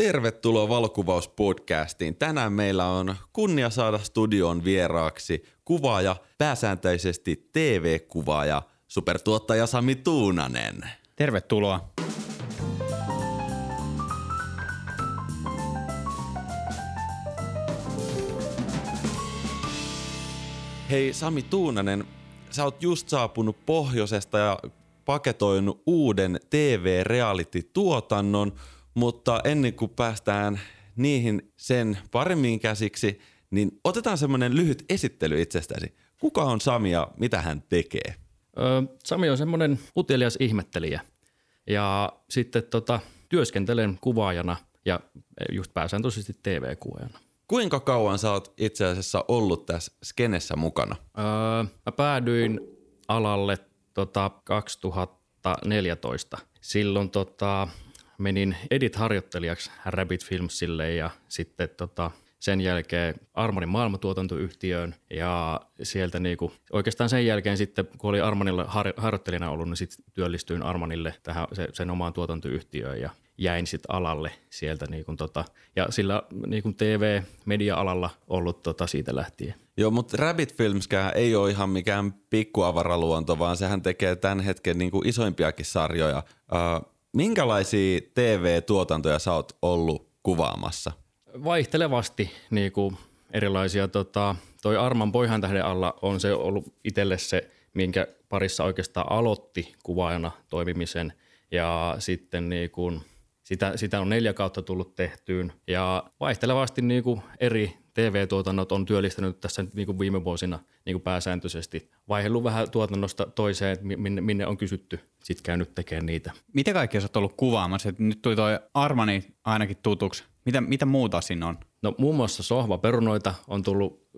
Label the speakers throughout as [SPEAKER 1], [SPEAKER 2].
[SPEAKER 1] Tervetuloa valokuvauspodcastiin. Tänään meillä on kunnia saada studion vieraaksi kuvaaja, pääsääntöisesti TV-kuvaaja, supertuottaja Sami Tuunanen.
[SPEAKER 2] Tervetuloa.
[SPEAKER 1] Hei Sami Tuunanen, sä oot just saapunut pohjoisesta ja paketoinut uuden TV-reality-tuotannon, mutta ennen kuin päästään niihin sen paremmin käsiksi, niin otetaan semmoinen lyhyt esittely itsestäsi. Kuka on Sami ja mitä hän tekee?
[SPEAKER 2] Öö, Sami on semmoinen utelias ihmettelijä ja sitten tota, työskentelen kuvaajana ja just pääsääntöisesti TV-kuvaajana.
[SPEAKER 1] Kuinka kauan sä oot itse asiassa ollut tässä skenessä mukana?
[SPEAKER 2] Öö, mä päädyin alalle tota 2014. Silloin tota, menin edit-harjoittelijaksi Rabbit Filmsille ja sitten tota, sen jälkeen Armanin maailmatuotantoyhtiöön ja sieltä niinku, oikeastaan sen jälkeen sitten, kun oli Armanilla har- harjoittelijana ollut, niin sitten työllistyin Armanille tähän se, sen omaan tuotantoyhtiöön ja jäin sitten alalle sieltä niinku tota, ja sillä niinku TV-media-alalla ollut tota siitä lähtien.
[SPEAKER 1] Joo, mutta Rabbit Filmskään ei ole ihan mikään pikkuavaraluonto, vaan sehän tekee tämän hetken niinku isoimpiakin sarjoja. Uh, minkälaisia TV-tuotantoja sä oot ollut kuvaamassa?
[SPEAKER 2] Vaihtelevasti niinku erilaisia. Tota, toi Arman Poihan tähden alla on se ollut itselle se, minkä parissa oikeastaan aloitti kuvaajana toimimisen. Ja sitten niinku, sitä, sitä on neljä kautta tullut tehtyyn. Ja vaihtelevasti niinku eri TV-tuotannot on työllistänyt tässä niin kuin viime vuosina niin kuin pääsääntöisesti. Vaihellut vähän tuotannosta toiseen, minne, minne on kysytty, sitten käynyt tekemään niitä.
[SPEAKER 3] Mitä kaikkea sä oot ollut kuvaamassa? Et nyt tuli toi Armani ainakin tutuksi. Mitä, mitä muuta siinä on?
[SPEAKER 2] No muun muassa sohvaperunoita on tullut,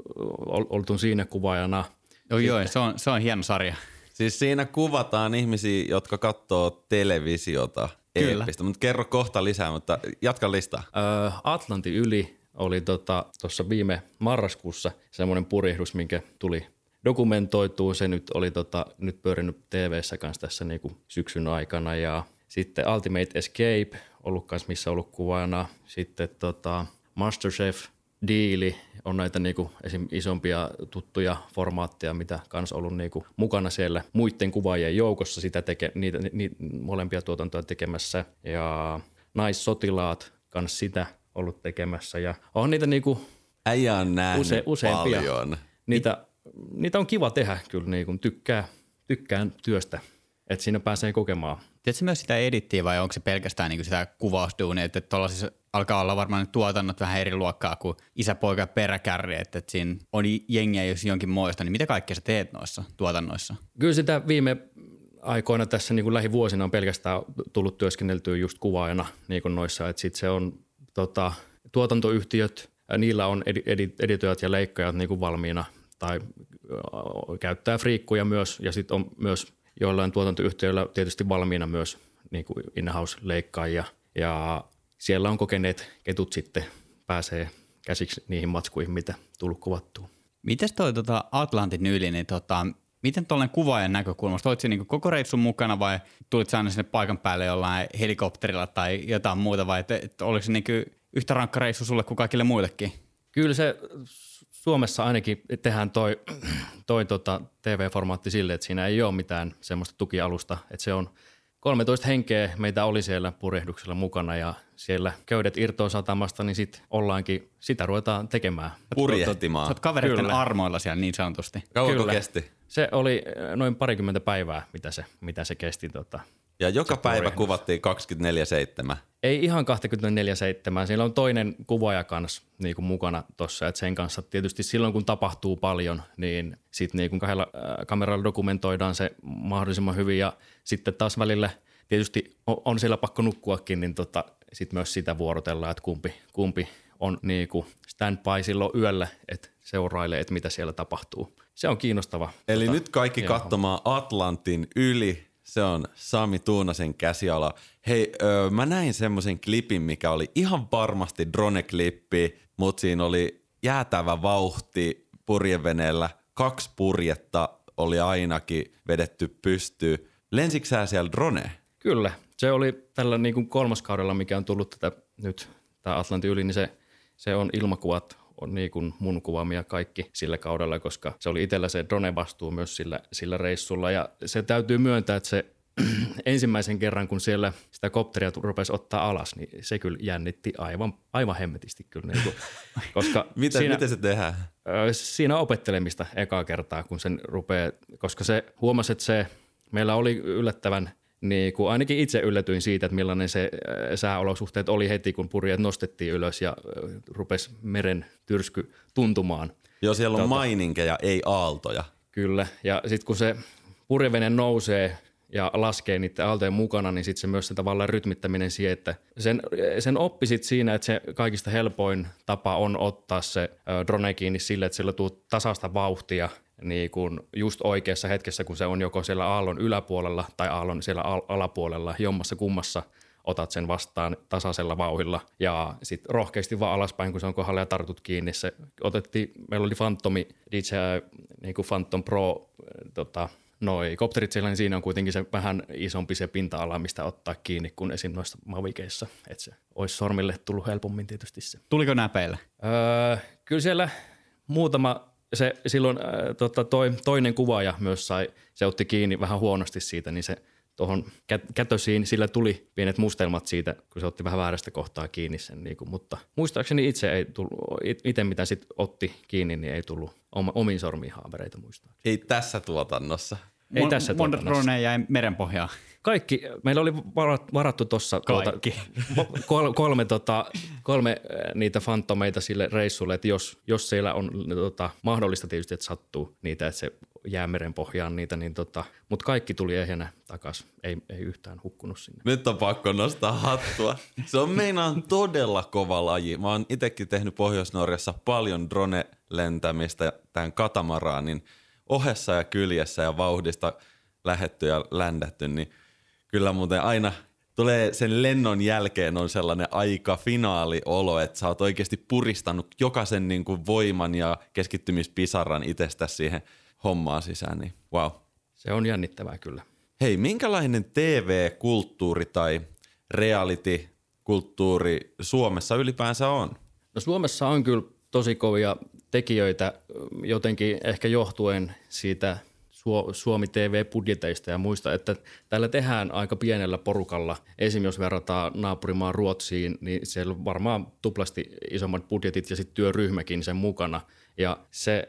[SPEAKER 2] oltu siinä kuvaajana.
[SPEAKER 3] Joo, joo se, on, se on hieno sarja.
[SPEAKER 1] Siis siinä kuvataan ihmisiä, jotka katsoo televisiota. Kyllä. Eeppistä, mutta kerro kohta lisää, mutta jatka listaa.
[SPEAKER 2] Öö, Atlantin yli oli tuossa tota, viime marraskuussa semmoinen purjehdus, minkä tuli dokumentoituu. Se nyt oli tota, nyt pyörinyt TV-ssä kanssa tässä niinku syksyn aikana ja sitten Ultimate Escape ollut kanssa, missä ollut kuvana. Sitten tota, Masterchef Diili on näitä niinku esim. isompia tuttuja formaatteja, mitä kans ollut niinku mukana siellä muiden kuvaajien joukossa sitä teke, niitä, niitä molempia tuotantoja tekemässä. Ja naissotilaat kans sitä ollut tekemässä ja on niitä niinku
[SPEAKER 1] Äijä on use, useampia. Paljon.
[SPEAKER 2] Niitä, niitä on kiva tehdä kyllä, niinku, tykkää, tykkään työstä, että siinä pääsee kokemaan.
[SPEAKER 3] Tiedätkö myös sitä edittiä vai onko se pelkästään niinku sitä kuvausduunia, että tuollaisissa alkaa olla varmaan tuotannot vähän eri luokkaa kuin isä, poika peräkärri, että, että siinä on jengiä jos jonkin muista, niin mitä kaikkea sä teet noissa tuotannoissa?
[SPEAKER 2] Kyllä sitä viime aikoina tässä niin kuin lähivuosina on pelkästään tullut työskenneltyä just kuvaajana niin kuin noissa, että sit se on tota, tuotantoyhtiöt, niillä on edi, edi, editöjät ja leikkajat niin kuin valmiina tai käyttää friikkuja myös ja sitten on myös joillain tuotantoyhtiöillä tietysti valmiina myös niin kuin in-house-leikkaajia ja siellä on kokeneet ketut sitten pääsee käsiksi niihin matskuihin, mitä tullut kuvattua.
[SPEAKER 3] Mites toi tota Atlantin yli, niin tota, miten tuollainen kuvaajan näkökulmasta, olit niin koko reissun mukana vai tulit sä aina sinne paikan päälle jollain helikopterilla tai jotain muuta vai että, että oliko se niin yhtä rankka reissu sulle kuin kaikille muillekin?
[SPEAKER 2] Kyllä se Suomessa ainakin tehdään toi, toi tota TV-formaatti sille, että siinä ei ole mitään semmoista tukialusta, että se on 13 henkeä meitä oli siellä purjehduksella mukana ja siellä köydet irtoa satamasta, niin sitten ollaankin, sitä ruvetaan tekemään.
[SPEAKER 1] Purjehtimaan.
[SPEAKER 3] Sä oot kavereiden armoilla siellä niin sanotusti.
[SPEAKER 1] Kauanko kesti?
[SPEAKER 2] Se oli äh, noin parikymmentä päivää, mitä se, mitä se kesti. Tota,
[SPEAKER 1] ja joka päivä kuvattiin 24-7.
[SPEAKER 2] Ei ihan 24-7. Siellä on toinen kuvaaja kanssa niin kuin mukana tuossa. Että sen kanssa tietysti silloin, kun tapahtuu paljon, niin sitten niin kahdella äh, kameralla dokumentoidaan se mahdollisimman hyvin. Ja sitten taas välillä tietysti on, on siellä pakko nukkuakin, niin tota, sitten myös sitä vuorotellaan, että kumpi, kumpi on niin kuin standby silloin yöllä, että seurailee, että mitä siellä tapahtuu. Se on kiinnostava.
[SPEAKER 1] Eli tota, nyt kaikki katsomaan Atlantin yli. Se on Sami Tuunasen käsiala. Hei, öö, mä näin semmoisen klipin, mikä oli ihan varmasti drone-klippi, mutta siinä oli jäätävä vauhti purjeveneellä. Kaksi purjetta oli ainakin vedetty pystyyn. Lensitkö siellä drone?
[SPEAKER 2] Kyllä. Se oli tällä niin kuin kolmaskaudella, mikä on tullut tätä nyt tämä Atlantin yli, niin se, se on ilmakuvat on niin kuin mun kuvaamia kaikki sillä kaudella, koska se oli itsellä se drone-vastuu myös sillä, sillä reissulla. Ja se täytyy myöntää, että se ensimmäisen kerran, kun siellä sitä kopteria rupesi ottaa alas, niin se kyllä jännitti aivan, aivan hemmetisti kyllä. Niin kuin,
[SPEAKER 1] koska miten, siinä, miten se tehdään?
[SPEAKER 2] Siinä opettelemista ekaa kertaa, kun sen rupeaa, koska se huomasi, että se meillä oli yllättävän niin kuin ainakin itse yllätyin siitä, että millainen se sääolosuhteet oli heti, kun purjeet nostettiin ylös ja rupesi meren tyrsky tuntumaan.
[SPEAKER 1] Joo, siellä on tota, maininkeja, ei aaltoja.
[SPEAKER 2] Kyllä, ja sitten kun se purjevene nousee ja laskee niiden aaltojen mukana, niin sitten se myös se tavallaan rytmittäminen siihen, että sen, sen oppi sit siinä, että se kaikista helpoin tapa on ottaa se drone kiinni sille, että sillä tuu tasasta vauhtia niin kuin just oikeassa hetkessä, kun se on joko siellä aallon yläpuolella tai aallon siellä al- alapuolella, jommassa kummassa otat sen vastaan tasaisella vauhilla ja sitten rohkeasti vaan alaspäin, kun se on kohdalla ja tartut kiinni. Se otettiin, meillä oli Phantomi DJI, niin kuin Phantom Pro tota, noi kopterit siellä, niin siinä on kuitenkin se vähän isompi se pinta-ala, mistä ottaa kiinni kuin esim. noissa Mavikeissa. Että se olisi sormille tullut helpommin tietysti se.
[SPEAKER 3] Tuliko näpeillä?
[SPEAKER 2] Öö, kyllä siellä muutama, se silloin äh, tota, toi, toinen kuvaaja myös sai, se otti kiinni vähän huonosti siitä, niin se tuohon kätösiin, sillä tuli pienet mustelmat siitä, kun se otti vähän väärästä kohtaa kiinni sen. Niin kuin, mutta muistaakseni itse ei tullut, itse mitä sitten otti kiinni, niin ei tullut omiin sormiin haavereita muistaa.
[SPEAKER 1] Ei tässä tuotannossa.
[SPEAKER 2] Ei tässä
[SPEAKER 3] tuotannossa. jäi merenpohjaan.
[SPEAKER 2] Kaikki, meillä oli varattu tuossa tuota, kol, kolme, tota, kolme äh, niitä fantomeita sille reissulle, että jos, jos siellä on tota, mahdollista tietysti, että sattuu niitä, että se jää meren pohjaan niitä, niin tota, mutta kaikki tuli ehjänä takaisin, ei, ei yhtään hukkunut sinne.
[SPEAKER 1] Nyt on pakko nostaa hattua. Se on meinaan todella kova laji. Mä oon itsekin tehnyt Pohjois-Norjassa paljon drone-lentämistä tämän katamaraanin ohessa ja kyljessä ja vauhdista lähetty ja ländätty, niin kyllä muuten aina tulee sen lennon jälkeen on sellainen aika finaaliolo, että sä oot oikeasti puristanut jokaisen niin kuin voiman ja keskittymispisaran itsestä siihen hommaan sisään, niin wow.
[SPEAKER 2] Se on jännittävää kyllä.
[SPEAKER 1] Hei, minkälainen TV-kulttuuri tai reality-kulttuuri Suomessa ylipäänsä on?
[SPEAKER 2] No Suomessa on kyllä tosi kovia tekijöitä jotenkin ehkä johtuen siitä Suomi TV-budjeteista ja muista, että täällä tehdään aika pienellä porukalla. Esimerkiksi jos verrataan naapurimaan Ruotsiin, niin siellä on varmaan tuplasti isommat budjetit ja sitten työryhmäkin sen mukana. Ja se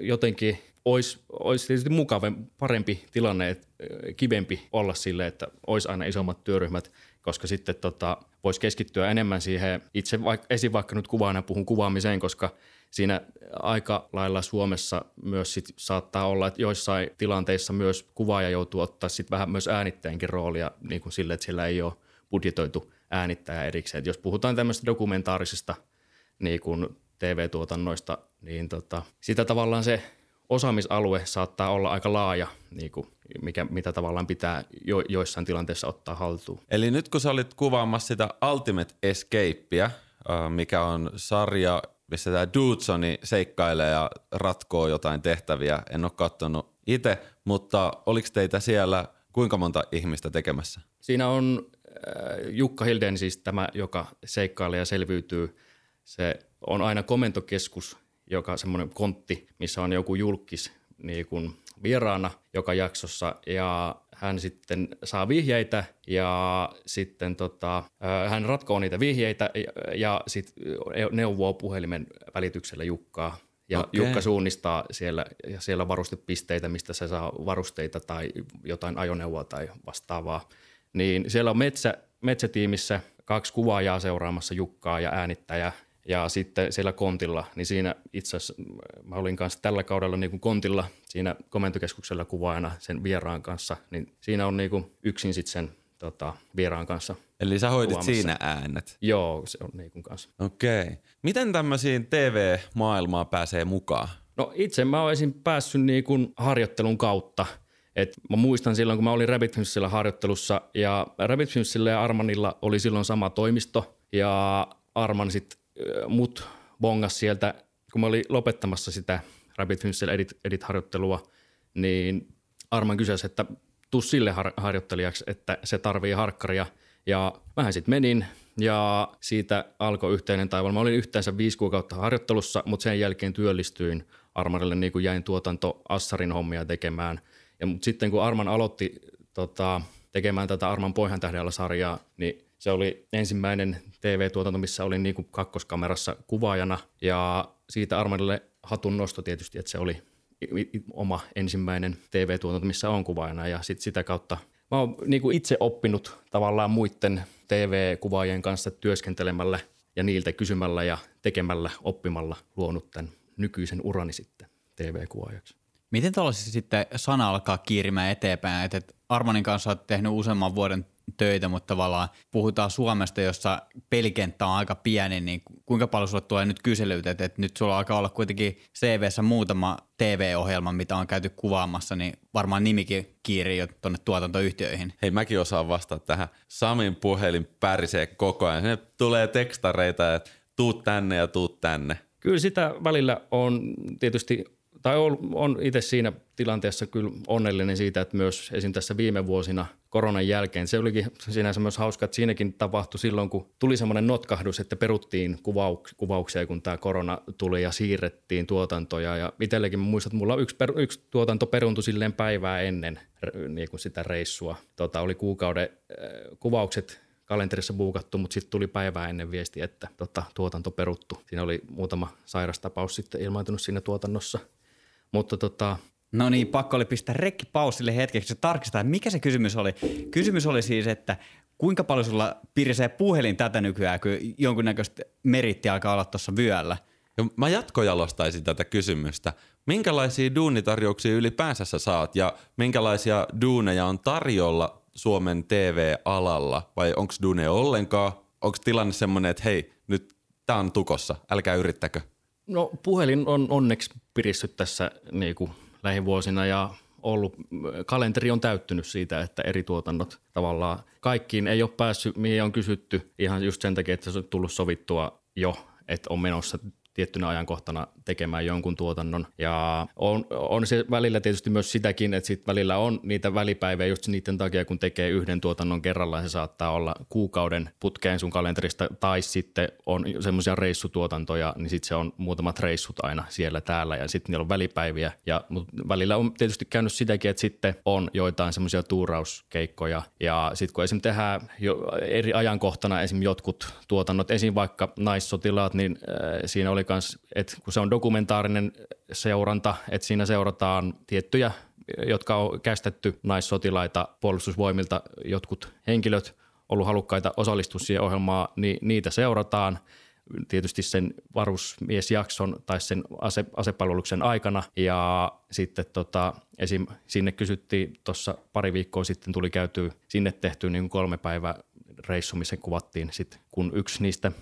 [SPEAKER 2] jotenkin olisi, olisi tietysti mukava, parempi tilanne, että kivempi olla sille, että olisi aina isommat työryhmät, koska sitten tota, voisi keskittyä enemmän siihen itse, vaikka, esim. vaikka nyt kuvaana puhun kuvaamiseen, koska siinä aika lailla Suomessa myös sit saattaa olla, että joissain tilanteissa myös kuvaaja joutuu ottaa sit vähän myös äänittäjänkin roolia niin kuin sille, että siellä ei ole budjetoitu äänittäjä erikseen. Et jos puhutaan tämmöistä dokumentaarisesta niin kuin TV-tuotannoista, niin tota, sitä tavallaan se osaamisalue saattaa olla aika laaja, niin kuin mikä, mitä tavallaan pitää jo, joissain tilanteissa ottaa haltuun.
[SPEAKER 1] Eli nyt kun sä olit kuvaamassa sitä Ultimate Escapea, mikä on sarja, missä tämä Dudesoni seikkailee ja ratkoo jotain tehtäviä. En ole katsonut itse, mutta oliko teitä siellä kuinka monta ihmistä tekemässä?
[SPEAKER 2] Siinä on Jukka Hilden siis tämä, joka seikkailee ja selviytyy. Se on aina komentokeskus, joka semmoinen kontti, missä on joku julkis niin kuin vieraana joka jaksossa ja hän sitten saa vihjeitä ja sitten tota, hän ratkoo niitä vihjeitä ja, ja sitten neuvoo puhelimen välityksellä Jukkaa. Ja okay. Jukka suunnistaa siellä, ja siellä varustepisteitä, mistä se saa varusteita tai jotain ajoneuvoa tai vastaavaa. Niin siellä on metsä, metsätiimissä kaksi kuvaajaa seuraamassa Jukkaa ja äänittäjä ja sitten siellä kontilla, niin siinä itse asiassa mä olin kanssa tällä kaudella niin kuin kontilla siinä komentokeskuksella kuvaajana sen vieraan kanssa, niin siinä on niin kuin yksin sitten sen tota, vieraan kanssa.
[SPEAKER 1] Eli sä hoidit kuvaamassa. siinä äänet?
[SPEAKER 2] Joo, se on niin kuin kanssa.
[SPEAKER 1] Okei. Okay. Miten tämmöisiin TV-maailmaan pääsee mukaan?
[SPEAKER 2] No itse mä olisin päässyt niin kuin harjoittelun kautta. Et mä muistan silloin, kun mä olin Rabbit Filmsillä harjoittelussa ja Rabbit Filmsillä ja Armanilla oli silloin sama toimisto ja Arman sitten mut bongas sieltä, kun mä olin lopettamassa sitä Rabbit Hymsel edit, edit-harjoittelua, niin Arman kysäsi, että tuu sille har- harjoittelijaksi, että se tarvii harkkaria. Ja vähän sitten menin ja siitä alkoi yhteinen taival. Mä olin yhteensä viisi kuukautta harjoittelussa, mutta sen jälkeen työllistyin Armanille, niin kuin jäin tuotanto Assarin hommia tekemään. Ja mutta sitten kun Arman aloitti tota, tekemään tätä Arman Pohjan sarjaa, niin se oli ensimmäinen TV-tuotanto, missä olin niin kuin kakkoskamerassa kuvaajana. Ja siitä Armanille hatun nosto tietysti, että se oli oma ensimmäinen TV-tuotanto, missä on kuvaajana. Ja sit sitä kautta mä oon niin kuin itse oppinut tavallaan muiden TV-kuvaajien kanssa työskentelemällä ja niiltä kysymällä ja tekemällä, oppimalla luonut tämän nykyisen urani sitten TV-kuvaajaksi.
[SPEAKER 3] Miten tällaisessa sitten sana alkaa kiirimään eteenpäin, että Armanin kanssa olet tehnyt useamman vuoden töitä, mutta tavallaan puhutaan Suomesta, jossa pelikenttä on aika pieni, niin kuinka paljon sulle tulee nyt kyselyitä, että, että nyt sulla alkaa olla kuitenkin CVssä muutama TV-ohjelma, mitä on käyty kuvaamassa, niin varmaan nimikin kiirii jo tuonne tuotantoyhtiöihin.
[SPEAKER 1] Hei, mäkin osaan vastata tähän. Samin puhelin pärisee koko ajan. Sinne tulee tekstareita, että tuu tänne ja tuu tänne.
[SPEAKER 2] Kyllä sitä välillä on tietysti tai on, on itse siinä tilanteessa kyllä onnellinen siitä, että myös esim. tässä viime vuosina koronan jälkeen, se olikin sinänsä myös hauska, että siinäkin tapahtui silloin, kun tuli semmoinen notkahdus, että peruttiin kuvauks, kuvauksia, kun tämä korona tuli ja siirrettiin tuotantoja. Ja itsellekin muistan, että mulla yksi, per, yksi tuotanto peruntui silleen päivää ennen niin kuin sitä reissua. Tota, oli kuukauden äh, kuvaukset kalenterissa buukattu, mutta sitten tuli päivää ennen viesti, että tota, tuotanto peruttu. Siinä oli muutama sairastapaus sitten ilmaantunut siinä tuotannossa – mutta tota,
[SPEAKER 3] No niin, pakko oli pistää rekki pausille hetkeksi ja tarkistaa, mikä se kysymys oli. Kysymys oli siis, että kuinka paljon sulla pirisee puhelin tätä nykyään, kun jonkunnäköistä meritti alkaa olla tuossa vyöllä?
[SPEAKER 1] Ja mä jatkojalostaisin tätä kysymystä. Minkälaisia duunitarjouksia ylipäänsä sä saat ja minkälaisia duuneja on tarjolla Suomen TV-alalla vai onko duuneja ollenkaan? Onko tilanne semmoinen, että hei, nyt tää on tukossa, älkää yrittäkö?
[SPEAKER 2] No puhelin on onneksi pirissyt tässä niin kuin lähivuosina ja ollut, kalenteri on täyttynyt siitä, että eri tuotannot tavallaan kaikkiin ei ole päässyt, mihin on kysytty ihan just sen takia, että se on tullut sovittua jo, että on menossa tiettynä ajankohtana tekemään jonkun tuotannon. Ja on, on se välillä tietysti myös sitäkin, että sit välillä on niitä välipäiviä just niiden takia, kun tekee yhden tuotannon kerralla, se saattaa olla kuukauden putkeen sun kalenterista, tai sitten on semmoisia reissutuotantoja, niin sitten se on muutamat reissut aina siellä täällä, ja sitten niillä on välipäiviä. Ja mut välillä on tietysti käynyt sitäkin, että sitten on joitain semmoisia tuurauskeikkoja, ja sitten kun esim. tehdään jo eri ajankohtana esim. jotkut tuotannot, esim. vaikka naissotilaat, niin äh, siinä oli kans, että kun se on dokumentaarinen seuranta, että siinä seurataan tiettyjä, jotka on kästetty naissotilaita puolustusvoimilta, jotkut henkilöt ollut halukkaita osallistua siihen ohjelmaan, niin niitä seurataan tietysti sen varusmiesjakson tai sen ase, asepalveluksen aikana. Ja sitten tota, esim. sinne kysyttiin tuossa pari viikkoa sitten tuli käyty sinne tehty niin kolme päivää reissu, missä kuvattiin sitten, kun yksi niistä,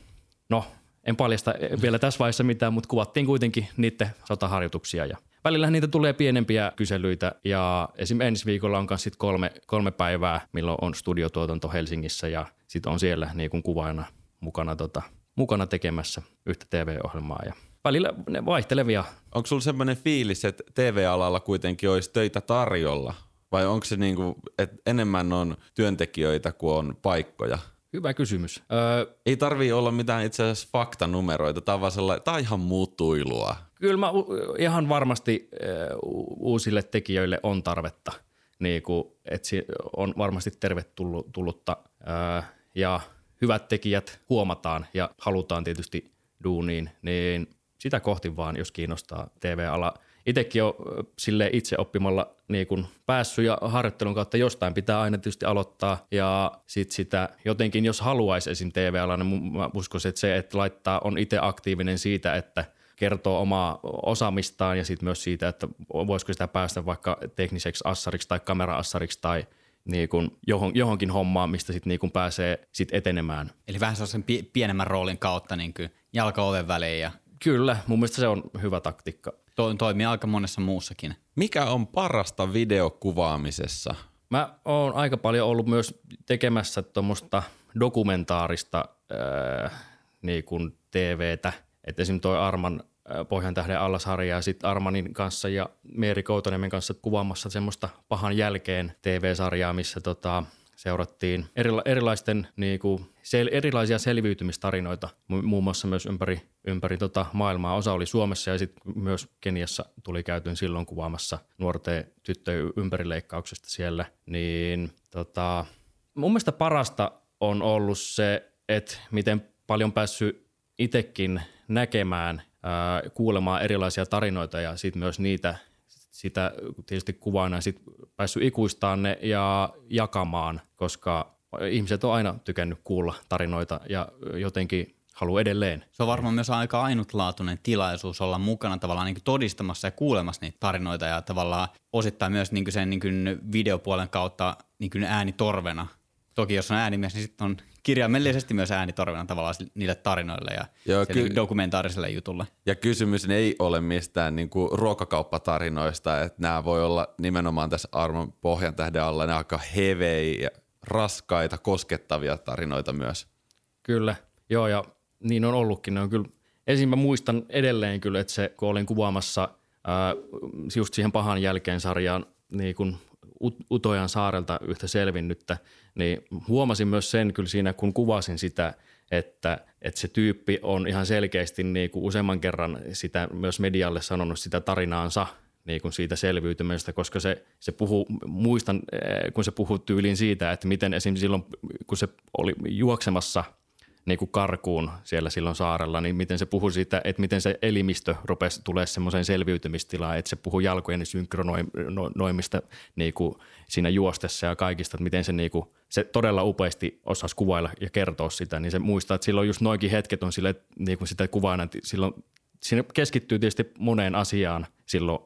[SPEAKER 2] no en paljasta vielä tässä vaiheessa mitään, mutta kuvattiin kuitenkin niiden sotaharjoituksia ja Välillähän niitä tulee pienempiä kyselyitä ja esim. ensi viikolla on myös kolme, kolme päivää, milloin on studiotuotanto Helsingissä ja sitten on siellä niin kuin kuvaajana mukana, tota, mukana tekemässä yhtä TV-ohjelmaa ja välillä ne vaihtelevia.
[SPEAKER 1] Onko sulla semmoinen fiilis, että TV-alalla kuitenkin olisi töitä tarjolla? Vai onko se niin kuin, että enemmän on työntekijöitä kuin on paikkoja?
[SPEAKER 2] Hyvä kysymys.
[SPEAKER 1] Öö, Ei tarvii olla mitään itse asiassa faktanumeroita, tämä on, vaan sellainen, tämä on ihan muuttuilua.
[SPEAKER 2] Kyllä mä ihan varmasti uusille tekijöille on tarvetta, niin kuin, että on varmasti tervetullutta ja hyvät tekijät huomataan ja halutaan tietysti duuniin, niin sitä kohti vaan, jos kiinnostaa TV-ala – itsekin on sille itse oppimalla niin kun päässyt ja harjoittelun kautta jostain pitää aina tietysti aloittaa ja sit sitä jotenkin, jos haluaisi esim. TV-alalla, niin mä uskoisin, että se, että laittaa, on itse aktiivinen siitä, että kertoo omaa osaamistaan ja sitten myös siitä, että voisiko sitä päästä vaikka tekniseksi assariksi tai kamera-assariksi tai niin kuin johon, johonkin hommaan, mistä sitten niin pääsee sit etenemään.
[SPEAKER 3] Eli vähän sellaisen pienemmän roolin kautta niin jalka oven väliin ja
[SPEAKER 2] Kyllä, mun mielestä se on hyvä taktiikka.
[SPEAKER 3] To- toimii aika monessa muussakin.
[SPEAKER 1] Mikä on parasta videokuvaamisessa?
[SPEAKER 2] Mä oon aika paljon ollut myös tekemässä tuommoista dokumentaarista äh, niin kuin TVtä. Että esimerkiksi toi Arman äh, Pohjan tähden allasarja ja sitten Armanin kanssa ja Meeri Koutoniemen kanssa kuvaamassa semmoista pahan jälkeen TV-sarjaa, missä tota, seurattiin erila- erilaisten, niin kuin, sel- erilaisia selviytymistarinoita, muun muassa myös ympäri, ympäri tota maailmaa. Osa oli Suomessa ja sitten myös Keniassa tuli käytyn silloin kuvaamassa nuorten tyttöjen ympärileikkauksesta siellä. Niin tota, mun mielestä parasta on ollut se, että miten paljon päässyt itsekin näkemään, ää, kuulemaan erilaisia tarinoita ja sitten myös niitä sitä tietysti kuvana sitten päässyt ikuistaan ne ja jakamaan, koska ihmiset on aina tykännyt kuulla tarinoita ja jotenkin haluaa edelleen.
[SPEAKER 3] Se on varmaan myös aika ainutlaatuinen tilaisuus olla mukana tavallaan niin todistamassa ja kuulemassa niitä tarinoita ja tavallaan osittain myös niin sen niin videopuolen kautta niin äänitorvena. Toki jos on äänimies, niin sitten on kirjaimellisesti myös äänitorvena tavallaan niille tarinoille ja Joo, ky- niin dokumentaariselle jutulle.
[SPEAKER 1] Ja kysymys ei ole mistään niin kuin ruokakauppatarinoista, että nämä voi olla nimenomaan tässä Armon pohjan tähden alla ne aika heveiä, raskaita, koskettavia tarinoita myös.
[SPEAKER 2] Kyllä, joo ja niin on ollutkin. Ne on kyllä, ensin mä muistan edelleen kyllä, että se kun olin kuvaamassa ää, just siihen pahan jälkeen sarjaan niin kun Utojan saarelta yhtä selvinnyttä, niin huomasin myös sen kyllä siinä, kun kuvasin sitä, että, että se tyyppi on ihan selkeästi niin kuin useamman kerran sitä myös medialle sanonut sitä tarinaansa niin kuin siitä selviytymisestä, koska se, se puhuu, muistan, eh, kun se puhuu tyyliin siitä, että miten esimerkiksi silloin, kun se oli juoksemassa – niin kuin karkuun siellä silloin saarella, niin miten se puhuu siitä, että miten se elimistö rupesi tulee semmoiseen selviytymistilaan, että se puhuu jalkojen synkronoimista niin kuin siinä juostessa ja kaikista, että miten se, niin kuin, se todella upeasti osasi kuvailla ja kertoa sitä, niin se muistaa, että silloin just noinkin hetket on sille, niin kuin sitä kuvaa, silloin siinä keskittyy tietysti moneen asiaan silloin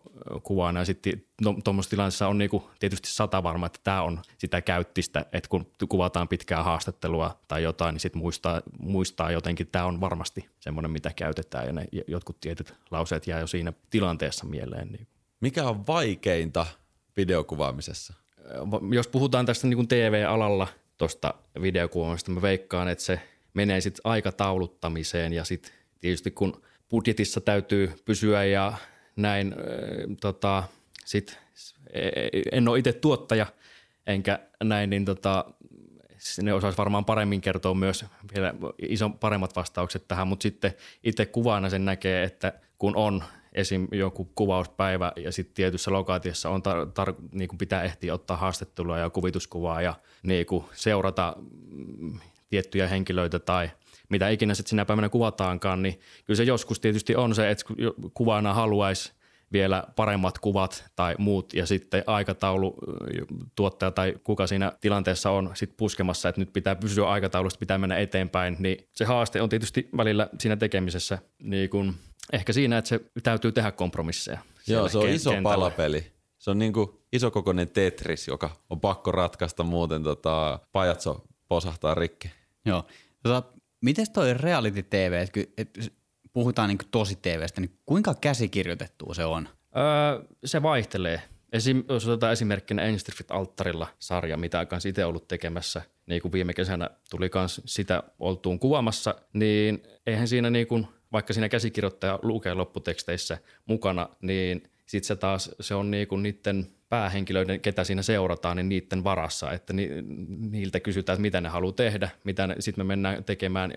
[SPEAKER 2] kuvaan ja sitten tuommoisessa tilanteessa on niinku tietysti sata varma, että tämä on sitä käyttistä, että kun kuvataan pitkää haastattelua tai jotain, niin sitten muistaa, muistaa jotenkin, että tämä on varmasti semmoinen, mitä käytetään ja ne jotkut tietyt lauseet jää jo siinä tilanteessa mieleen. Niin.
[SPEAKER 1] Mikä on vaikeinta videokuvaamisessa?
[SPEAKER 2] Jos puhutaan tästä niin TV-alalla tuosta videokuvaamisesta, mä veikkaan, että se menee sitten aikatauluttamiseen ja sitten tietysti kun budjetissa täytyy pysyä ja näin, tota, sit, e, e, en ole itse tuottaja enkä näin, niin tota, ne osaisi varmaan paremmin kertoa myös vielä ison paremmat vastaukset tähän, mutta sitten itse kuvaana sen näkee, että kun on esim. joku kuvauspäivä ja sitten tietyssä lokaatiossa on tar- tar- niin kuin pitää ehtiä ottaa haastattelua ja kuvituskuvaa ja niin kuin seurata mm, tiettyjä henkilöitä tai – mitä ikinä sitten sinä päivänä kuvataankaan, niin kyllä se joskus tietysti on se, että kuvaana haluaisi vielä paremmat kuvat tai muut ja sitten aikataulu tuottaja tai kuka siinä tilanteessa on sit puskemassa, että nyt pitää pysyä aikataulusta, pitää mennä eteenpäin, niin se haaste on tietysti välillä siinä tekemisessä niin kun, ehkä siinä, että se täytyy tehdä kompromisseja.
[SPEAKER 1] Joo, se on iso kentällä. palapeli. Se on niin kuin isokokoinen Tetris, joka on pakko ratkaista, muuten tota, pajatso posahtaa rikki.
[SPEAKER 3] Joo. Tota, Miten toi reality TV, että et puhutaan niin tosi TVstä, niin kuinka käsikirjoitettua se on?
[SPEAKER 2] Öö, se vaihtelee. Esim, jos otetaan esimerkkinä Enstrifit alttarilla sarja, mitä kanssa itse ollut tekemässä, niin kuin viime kesänä tuli myös sitä oltuun kuvaamassa, niin eihän siinä niin kuin, vaikka siinä käsikirjoittaja lukee lopputeksteissä mukana, niin sitten se taas se on niin kuin niiden päähenkilöiden, ketä siinä seurataan, niin niiden varassa, että ni, niiltä kysytään, että mitä ne haluaa tehdä, mitä sitten me mennään tekemään,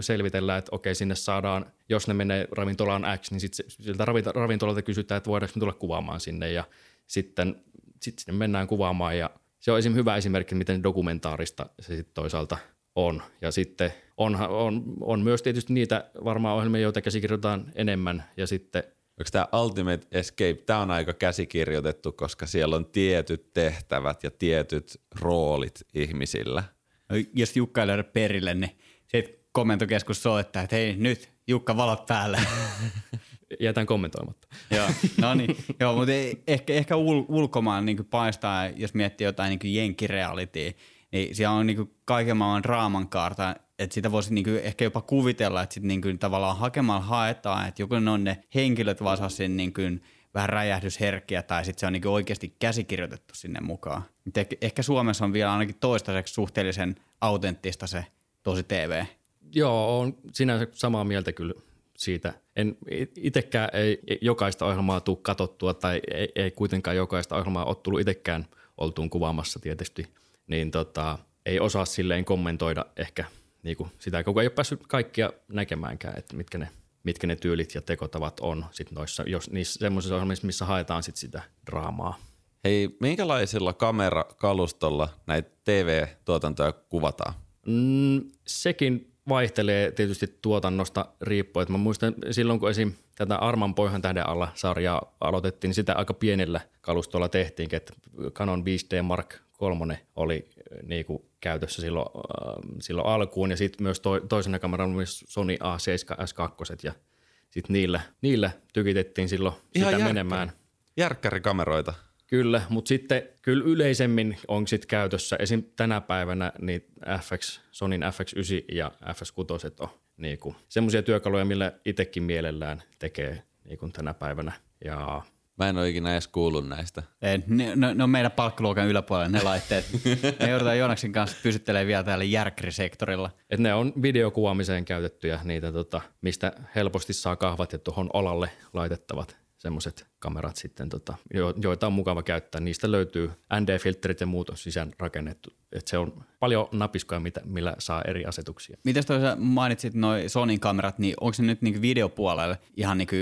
[SPEAKER 2] selvitellään, että okei, sinne saadaan, jos ne menee ravintolaan X, niin sitten siltä ravintolalta kysytään, että voidaanko me tulla kuvaamaan sinne ja sitten sit sinne mennään kuvaamaan ja se on esim. hyvä esimerkki, miten dokumentaarista se sitten toisaalta on. Ja sitten on, on, on myös tietysti niitä varmaan ohjelmia, joita käsikirjoitetaan enemmän ja sitten –
[SPEAKER 1] Onko tämä Ultimate Escape, tämä on aika käsikirjoitettu, koska siellä on tietyt tehtävät ja tietyt roolit ihmisillä.
[SPEAKER 3] No, jos Jukka ei löydä perille, niin se kommentokeskus soittaa, että hei nyt Jukka valot päälle.
[SPEAKER 2] Jätän kommentoimatta.
[SPEAKER 3] Joo, no niin. Joo, mutta ehkä, ehkä ul- ulkomaan niin paistaa, jos miettii jotain niin jenkkirealityä, niin siellä on niin kaiken maailman draaman kaarta että sitä voisi niinku ehkä jopa kuvitella, että sitten niinku tavallaan hakemalla haetaan, että joku on ne henkilöt vaan sen niinku vähän räjähdysherkkiä tai sitten se on niinku oikeasti käsikirjoitettu sinne mukaan. Et ehkä Suomessa on vielä ainakin toistaiseksi suhteellisen autenttista se tosi TV.
[SPEAKER 2] Joo, on sinänsä samaa mieltä kyllä siitä. En itsekään ei jokaista ohjelmaa tule katsottua tai ei, ei kuitenkaan jokaista ohjelmaa ole tullut itsekään oltuun kuvaamassa tietysti niin tota, ei osaa silleen kommentoida ehkä niin kuin sitä, kun ei ole päässyt kaikkia näkemäänkään, että mitkä ne, mitkä ne tyylit ja tekotavat on sit noissa, jos niissä semmoisissa ohjelmissa, missä haetaan sit sitä draamaa.
[SPEAKER 1] Hei, minkälaisilla kamerakalustolla näitä TV-tuotantoja kuvataan?
[SPEAKER 2] Mm, sekin vaihtelee tietysti tuotannosta riippuen. Mä muistan silloin, kun esim. tätä Arman poihan tähden alla sarjaa aloitettiin, niin sitä aika pienellä kalustolla tehtiin, että Canon 5D Mark 3 oli niin kuin käytössä silloin, äh, silloin alkuun ja sitten myös to, toisena kameralla myös Sony A7 S2 ja sitten niillä, niillä tykitettiin silloin
[SPEAKER 1] Ihan
[SPEAKER 2] sitä
[SPEAKER 1] järkkäri.
[SPEAKER 2] menemään.
[SPEAKER 1] Järkkärikameroita.
[SPEAKER 2] Kyllä, mutta sitten kyllä yleisemmin on sit käytössä esim. tänä päivänä niin FX, Sonin FX9 ja FS6 on niinku semmoisia työkaluja, millä itsekin mielellään tekee niinku tänä päivänä. Ja
[SPEAKER 1] Mä en ole ikinä edes kuullut näistä.
[SPEAKER 3] Ei, ne, ne, ne on meidän palkkaluokan yläpuolella ne laitteet. Me joudutaan Joonaksen kanssa pysyttelemään vielä täällä järkrisektorilla.
[SPEAKER 2] et ne on videokuvaamiseen käytettyjä, niitä tota, mistä helposti saa kahvat ja tuohon olalle laitettavat semmoiset kamerat sitten, tota, jo, joita on mukava käyttää. Niistä löytyy ND-filterit ja muut on sisään rakennettu. Et se on paljon napiskoja, mitä, millä saa eri asetuksia.
[SPEAKER 3] Mitäs toisa mainitsit noi Sonin kamerat, niin onko se nyt niinku videopuolelle ihan niinku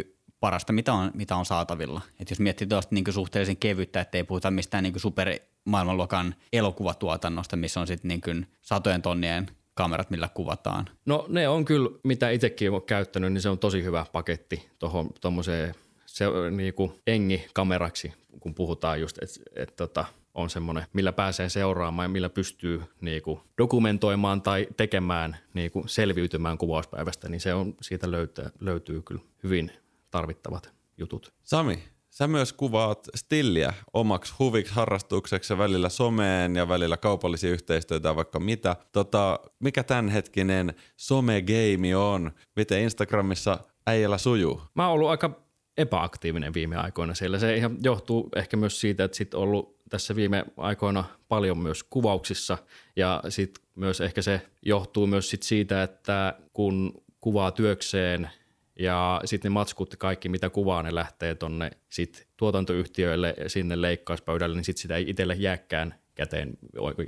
[SPEAKER 3] parasta, mitä on, mitä on saatavilla? Et jos miettii tuosta niinku suhteellisen kevyttä, ettei puhuta mistään niinku super maailmanluokan elokuvatuotannosta, missä on sitten niinku satojen tonnien kamerat, millä kuvataan.
[SPEAKER 2] No ne on kyllä, mitä itsekin olen käyttänyt, niin se on tosi hyvä paketti tuohon tuommoiseen se, niinku engi-kameraksi, kun puhutaan just, että et, tota, on semmoinen, millä pääsee seuraamaan ja millä pystyy niinku dokumentoimaan tai tekemään, niinku selviytymään kuvauspäivästä, niin se on, siitä löytyy, löytyy kyllä hyvin tarvittavat jutut.
[SPEAKER 1] Sami, sä myös kuvaat stilliä omaksi huviksi, harrastukseksi välillä someen ja välillä kaupallisia yhteistyötä ja vaikka mitä. Tota, mikä tämänhetkinen somegeimi on? Miten Instagramissa äijällä sujuu?
[SPEAKER 2] Mä oon ollut aika epäaktiivinen viime aikoina siellä. Se ihan johtuu ehkä myös siitä, että sit on ollut tässä viime aikoina paljon myös kuvauksissa ja sitten myös ehkä se johtuu myös sit siitä, että kun kuvaa työkseen ja sitten ne matskut kaikki, mitä kuvaa, ne lähtee tonne sit tuotantoyhtiöille sinne leikkauspöydälle, niin sitten sitä ei itselle jääkään käteen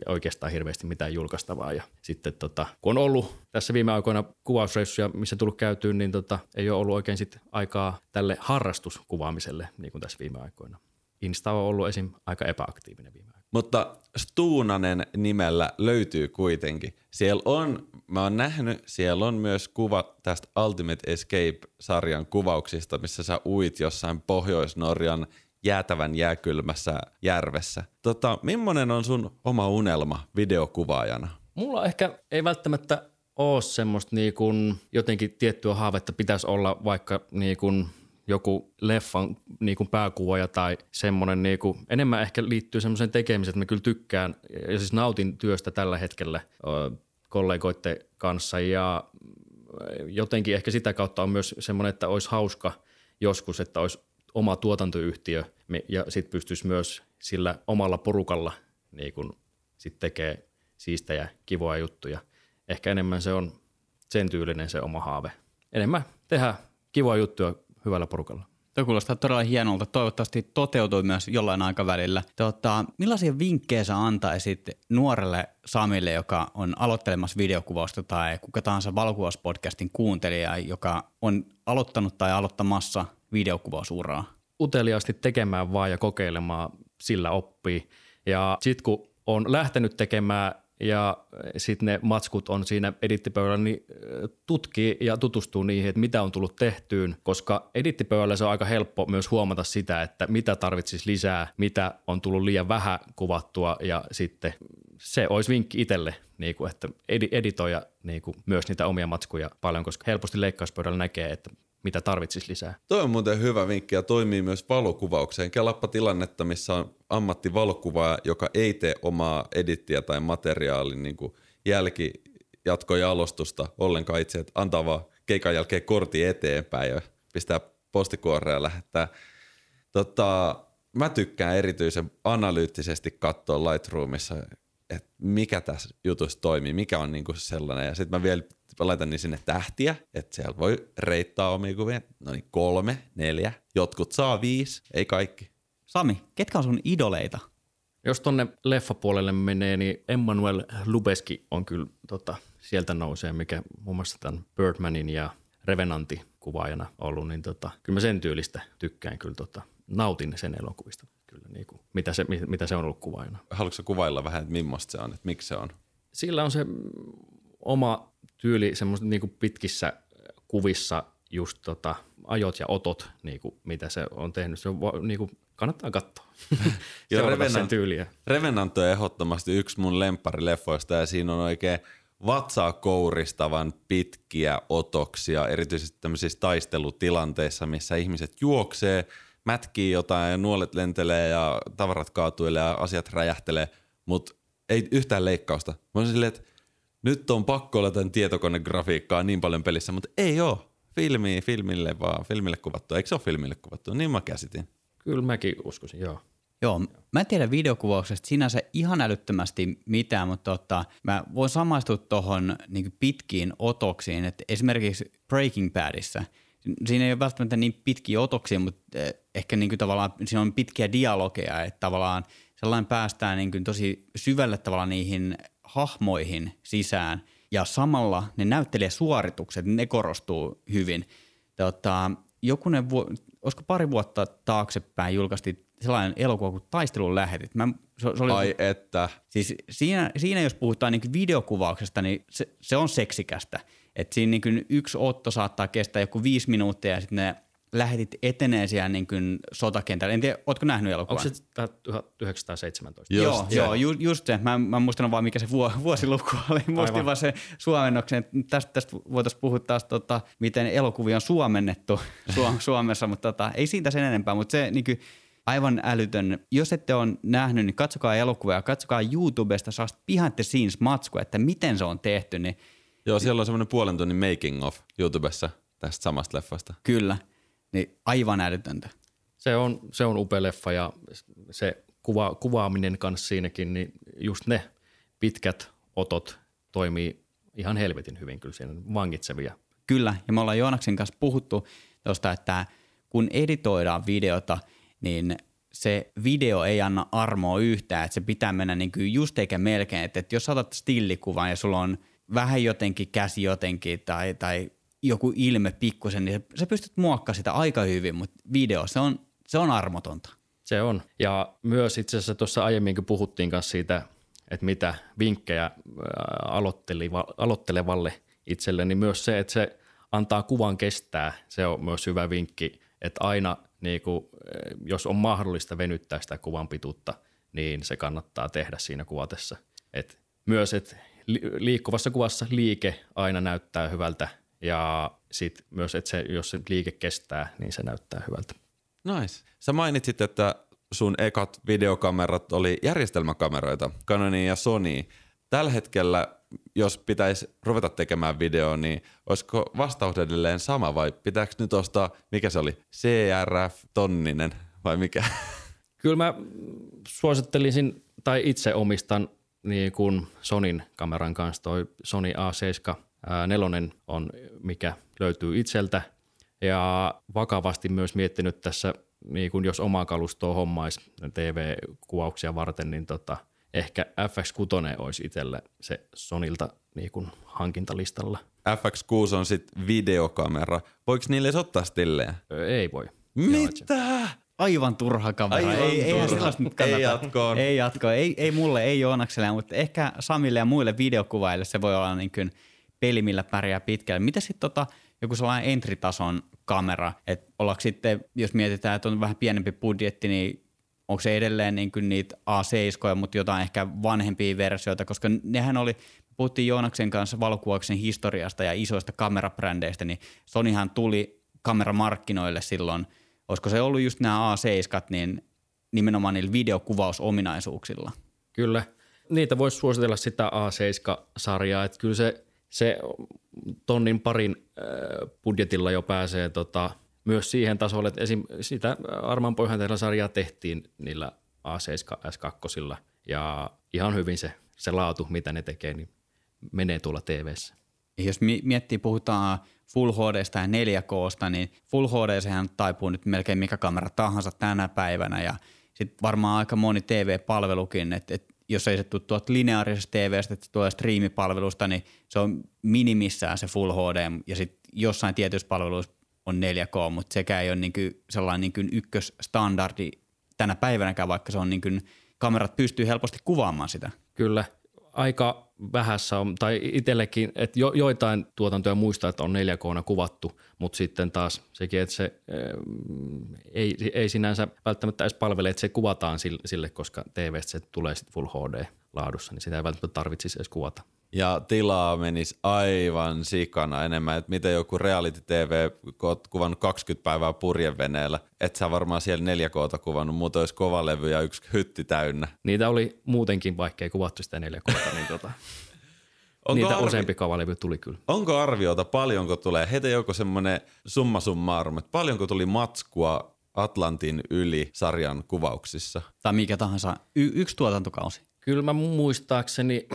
[SPEAKER 2] oikeastaan hirveästi mitään julkaistavaa. Ja sitten tota, kun on ollut tässä viime aikoina kuvausreissuja, missä tullut käytyyn, niin tota, ei ole ollut oikein sit aikaa tälle harrastuskuvaamiselle, niin kuin tässä viime aikoina. Insta on ollut esim. aika epäaktiivinen viime aikoina.
[SPEAKER 1] Mutta Stuunanen nimellä löytyy kuitenkin. Siellä on, mä oon nähnyt, siellä on myös kuva tästä Ultimate Escape-sarjan kuvauksista, missä sä uit jossain Pohjois-Norjan jäätävän jääkylmässä järvessä. Tota, millainen on sun oma unelma videokuvaajana?
[SPEAKER 2] Mulla ehkä ei välttämättä ole semmoista niin kuin jotenkin tiettyä haavetta pitäisi olla vaikka niin kuin joku leffan niin kuin pääkuvaaja tai semmoinen, niin kuin, enemmän ehkä liittyy semmoiseen tekemiseen, että mä kyllä tykkään ja siis nautin työstä tällä hetkellä ö, kollegoiden kanssa ja jotenkin ehkä sitä kautta on myös semmoinen, että olisi hauska joskus, että olisi oma tuotantoyhtiö ja sitten pystyisi myös sillä omalla porukalla niin kun sit tekee siistejä, kivoja juttuja. Ehkä enemmän se on sen tyylinen se oma haave. Enemmän tehdä kivoja juttuja hyvällä porukalla.
[SPEAKER 3] Tuo kuulostaa todella hienolta. Toivottavasti toteutuu myös jollain aikavälillä. Tota, millaisia vinkkejä sä antaisit nuorelle Samille, joka on aloittelemassa videokuvausta tai kuka tahansa valokuvauspodcastin kuuntelija, joka on aloittanut tai aloittamassa videokuvausuraa?
[SPEAKER 2] Uteliaasti tekemään vaan ja kokeilemaan, sillä oppii. Ja sitten kun on lähtenyt tekemään ja sitten ne matskut on siinä edittipöydällä, niin tutkii ja tutustuu niihin, että mitä on tullut tehtyyn, koska edittipöydällä se on aika helppo myös huomata sitä, että mitä tarvitsisi lisää, mitä on tullut liian vähän kuvattua ja sitten se olisi vinkki itselle, niin kuin, että editoja niin kuin, myös niitä omia matskuja paljon, koska helposti leikkauspöydällä näkee, että mitä tarvitsisi lisää.
[SPEAKER 1] Toi on muuten hyvä vinkki ja toimii myös valokuvaukseen. Kelappa tilannetta, missä on ammattivalokuvaaja, joka ei tee omaa edittiä tai materiaalin niin jälki jatkojalostusta ollenkaan itse, että antaa vaan keikan jälkeen kortti eteenpäin ja pistää postikuoreen ja lähettää. Tota, mä tykkään erityisen analyyttisesti katsoa Lightroomissa, että mikä tässä jutussa toimii, mikä on niinku sellainen. Ja sitten mä vielä laitan niin sinne tähtiä, että siellä voi reittaa omia kuvia. No niin kolme, neljä, jotkut saa viisi, ei kaikki.
[SPEAKER 3] Sami, ketkä on sun idoleita
[SPEAKER 2] Jos tonne leffapuolelle menee, niin Emmanuel Lubeski on kyllä tota, sieltä nousee, mikä muun muassa tämän Birdmanin ja Revenanti kuvaajana ollut, niin tota, kyllä mä sen tyylistä tykkään kyllä tota, nautin sen elokuvista kyllä, niin kuin, mitä, se, mitä se on ollut kuvaajana.
[SPEAKER 1] Haluatko kuvailla vähän, että millaista se on, että miksi se on?
[SPEAKER 2] Sillä on se oma tyyli semmoista niin kuin pitkissä kuvissa just tota, ajot ja otot, niin kuin, mitä se on tehnyt. Se on, niin kuin, kannattaa katsoa.
[SPEAKER 1] ja
[SPEAKER 2] Revenant, sen tyyliä.
[SPEAKER 1] Revenant on ehdottomasti yksi mun lempparileffoista ja siinä on oikein vatsaa kouristavan pitkiä otoksia, erityisesti tämmöisissä taistelutilanteissa, missä ihmiset juoksee, mätkii jotain ja nuolet lentelee ja tavarat kaatuilee ja asiat räjähtelee, mutta ei yhtään leikkausta. Mä olisin silleen, että nyt on pakko olla tämän tietokonegrafiikkaa niin paljon pelissä, mutta ei ole. Filmi, filmille vaan, filmille kuvattu. Eikö se ole filmille kuvattu? Niin mä käsitin.
[SPEAKER 2] Kyllä mäkin uskoisin, joo.
[SPEAKER 3] Joo, mä en tiedä videokuvauksesta sinänsä ihan älyttömästi mitään, mutta tota, mä voin samaistua tuohon niin pitkiin otoksiin, että esimerkiksi Breaking Badissa, siinä ei ole välttämättä niin pitkiä otoksia, mutta eh, ehkä niin kuin tavallaan siinä on pitkiä dialogeja, että tavallaan sellainen päästään niin kuin tosi syvälle tavallaan niihin hahmoihin sisään ja samalla ne näyttelijäsuoritukset, ne korostuu hyvin. Tota, jokunen vu- olisiko pari vuotta taaksepäin julkaistiin sellainen elokuva kuin Taistelun lähetit. Mä,
[SPEAKER 1] se, se oli, Ai että.
[SPEAKER 3] Siis siinä, siinä jos puhutaan niin videokuvauksesta, niin se, se on seksikästä. Et siinä niin yksi otto saattaa kestää joku viisi minuuttia ja sitten ne lähetit etenee siellä niin kuin sotakentällä. En tiedä, ootko nähnyt elokuvan?
[SPEAKER 2] Onko se 1917?
[SPEAKER 3] Just, joo, joo ju, just se. Mä, mä muistan vaan, mikä se vu, vuosiluku oli. Muistin vaan se suomennoksen. Tästä, tästä voitaisiin puhua taas, tota, miten elokuvia on suomennettu Suomessa, mutta tota, ei siitä sen enempää. Mutta se niin kuin, aivan älytön. Jos ette ole nähnyt, niin katsokaa elokuvia ja katsokaa YouTubesta saa behind the scenes matskua, että miten se on tehty. Niin
[SPEAKER 1] Joo, siellä on semmoinen puolen tunnin making of YouTubessa tästä samasta leffasta.
[SPEAKER 3] Kyllä, niin aivan älytöntä.
[SPEAKER 2] Se on, se on upea leffa ja se kuva, kuvaaminen kanssa siinäkin, niin just ne pitkät otot toimii ihan helvetin hyvin kyllä siinä vangitsevia.
[SPEAKER 3] Kyllä, ja me ollaan Joonaksen kanssa puhuttu tuosta, että kun editoidaan videota – niin se video ei anna armoa yhtään, että se pitää mennä niin kuin just eikä melkein, että, että jos otat stillikuvan ja sulla on vähän jotenkin käsi jotenkin tai, tai joku ilme pikkusen, niin sä pystyt muokkaamaan sitä aika hyvin, mutta video, se on, se on armotonta.
[SPEAKER 2] Se on. Ja myös itse asiassa tuossa aiemmin, kun puhuttiin kanssa siitä, että mitä vinkkejä aloittelevalle itselle, niin myös se, että se antaa kuvan kestää, se on myös hyvä vinkki, että aina – niin kuin, eh, jos on mahdollista venyttää sitä kuvan pituutta, niin se kannattaa tehdä siinä kuvatessa. Et myös, että liikkuvassa kuvassa liike aina näyttää hyvältä ja sit myös, että se, jos se liike kestää, niin se näyttää hyvältä.
[SPEAKER 1] Nice. Sä mainitsit, että sun ekat videokamerat oli järjestelmäkameroita, Canonin ja Sony. Tällä hetkellä jos pitäisi ruveta tekemään videoa, niin olisiko vastaus edelleen sama vai pitääkö nyt ostaa, mikä se oli, CRF-tonninen vai mikä?
[SPEAKER 2] Kyllä mä suosittelisin, tai itse omistan niin kuin Sonin kameran kanssa toi Sony A7 nelonen on, mikä löytyy itseltä. Ja vakavasti myös miettinyt tässä, niin kuin jos omaa kalustoa hommaisi TV-kuvauksia varten, niin tota, ehkä FX6 olisi itselle se Sonilta niin kuin hankintalistalla.
[SPEAKER 1] FX6 on sitten videokamera. Voiko niille ottaa stilleen?
[SPEAKER 2] Ei voi.
[SPEAKER 1] Mitä?
[SPEAKER 3] Aivan turha kamera. Aivan ei, turha. sellaista nyt
[SPEAKER 1] kannata. Ei jatkoon.
[SPEAKER 3] Ei jatkoon. Ei, ei mulle, ei Joonakselle, mutta ehkä Samille ja muille videokuvaille se voi olla niin kuin peli, millä pärjää pitkälle. Mitä sitten tota, joku sellainen entry-tason kamera, että ollaanko sitten, jos mietitään, että on vähän pienempi budjetti, niin onko se edelleen niin kuin niitä A7, mutta jotain ehkä vanhempia versioita, koska nehän oli, puhuttiin Joonaksen kanssa valokuvauksen historiasta ja isoista kamerabrändeistä, niin Sonyhan tuli kameramarkkinoille silloin, olisiko se ollut just nämä A7, niin nimenomaan niillä videokuvausominaisuuksilla.
[SPEAKER 2] Kyllä. Niitä voisi suositella sitä A7-sarjaa, että kyllä se, se tonnin parin budjetilla jo pääsee tota, myös siihen tasolle, että esim. sitä Arman sarjaa tehtiin niillä A7 S2 ja ihan hyvin se, se laatu, mitä ne tekee, niin menee tuolla TVssä.
[SPEAKER 3] Jos miettii, puhutaan Full HDsta ja 4Ksta, niin Full HD sehän taipuu nyt melkein mikä kamera tahansa tänä päivänä. Ja sitten varmaan aika moni TV-palvelukin, että et jos ei se tule tuolta lineaarisesta TVstä, että se tulee striimipalvelusta, niin se on minimissään se Full HD ja sitten jossain tietyissä palveluissa on 4K, mutta sekä ei ole niin kuin sellainen niin kuin ykkösstandardi tänä päivänäkään, vaikka se on niin kuin, kamerat pystyy helposti kuvaamaan sitä.
[SPEAKER 2] Kyllä, aika vähässä on, tai itsellekin, että jo, joitain tuotantoja muistaa, että on 4 k kuvattu, mutta sitten taas sekin, että se ää, ei, ei sinänsä välttämättä edes palvele, että se kuvataan sille, koska TV se tulee sitten Full HD-laadussa, niin sitä ei välttämättä tarvitsisi edes kuvata.
[SPEAKER 1] Ja tilaa menisi aivan sikana enemmän, että miten joku reality TV, kun oot kuvannut 20 päivää purjeveneellä, et sä varmaan siellä 4 k kuvannut, muuten olisi kova levy ja yksi hytti täynnä.
[SPEAKER 2] Niitä oli muutenkin, vaikka ei kuvattu sitä 4 k niin tota, Onko niitä arvi... useampi kavalevy tuli kyllä.
[SPEAKER 1] Onko arviota, paljonko tulee, heitä joku semmoinen summa summarum, että paljonko tuli matskua Atlantin yli sarjan kuvauksissa?
[SPEAKER 3] Tai mikä tahansa, y- yksi tuotantokausi.
[SPEAKER 2] Kyllä mä muistaakseni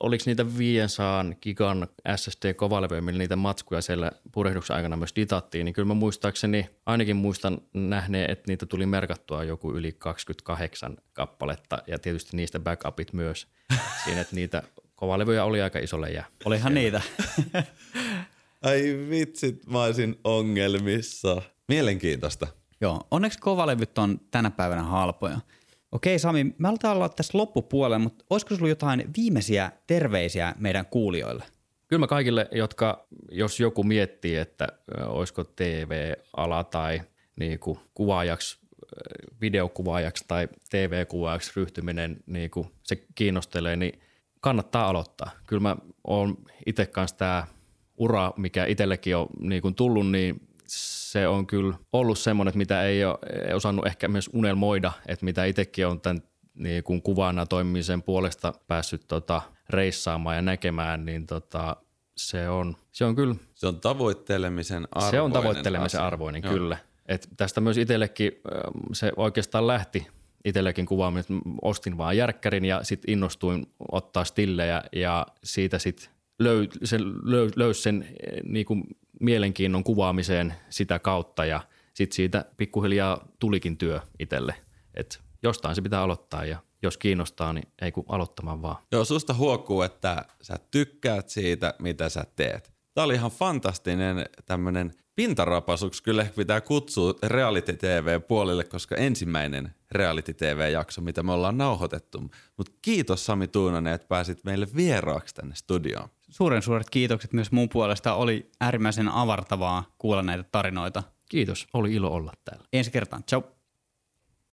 [SPEAKER 2] oliko niitä 500 gigan SSD-kovalevyjä, millä niitä matskuja siellä purehduksen aikana myös ditattiin, niin kyllä mä muistaakseni, ainakin muistan nähneen, että niitä tuli merkattua joku yli 28 kappaletta ja tietysti niistä backupit myös siinä, että niitä kovalevyjä oli aika iso leijä.
[SPEAKER 3] Olihan niitä.
[SPEAKER 1] Ai vitsit, mä olisin ongelmissa. Mielenkiintoista.
[SPEAKER 3] Joo, onneksi kovalevyt on tänä päivänä halpoja. Okei Sami, me aletaan olla tässä loppupuolella, mutta olisiko sinulla jotain viimeisiä terveisiä meidän kuulijoille?
[SPEAKER 2] Kyllä mä kaikille, jotka, jos joku miettii, että olisiko TV-ala tai niin kuin kuvaajaksi, videokuvaajaksi tai TV-kuvaajaksi ryhtyminen, niin kuin se kiinnostelee, niin kannattaa aloittaa. Kyllä mä oon itse kanssa tämä ura, mikä itsellekin on niin kuin tullut, niin se on kyllä ollut semmoinen, että mitä ei ole osannut ehkä myös unelmoida, että mitä itsekin on tämän niin kuin kuvana toimimisen puolesta päässyt tota, reissaamaan ja näkemään, niin tota, se, on, se on kyllä.
[SPEAKER 1] Se on tavoittelemisen arvoinen.
[SPEAKER 2] Se on tavoittelemisen asia. arvoinen, Joo. kyllä. Et tästä myös itsellekin se oikeastaan lähti itsellekin kuvaaminen, että ostin vaan järkkärin ja sitten innostuin ottaa stillejä ja siitä sitten löy, sen, löy, löysi sen niin kuin mielenkiinnon kuvaamiseen sitä kautta ja sitten siitä pikkuhiljaa tulikin työ itselle. Että jostain se pitää aloittaa ja jos kiinnostaa, niin ei kun aloittamaan vaan.
[SPEAKER 1] Joo, susta huokuu, että sä tykkäät siitä, mitä sä teet. Tämä oli ihan fantastinen tämmöinen pintarapasuksi kyllä pitää kutsua reality TV puolelle, koska ensimmäinen reality TV-jakso, mitä me ollaan nauhoitettu. Mutta kiitos Sami Tuunanen, että pääsit meille vieraaksi tänne studioon.
[SPEAKER 3] Suuren suuret kiitokset myös mun puolesta. Oli äärimmäisen avartavaa kuulla näitä tarinoita.
[SPEAKER 2] Kiitos, oli ilo olla täällä.
[SPEAKER 3] Ensi kertaan, ciao.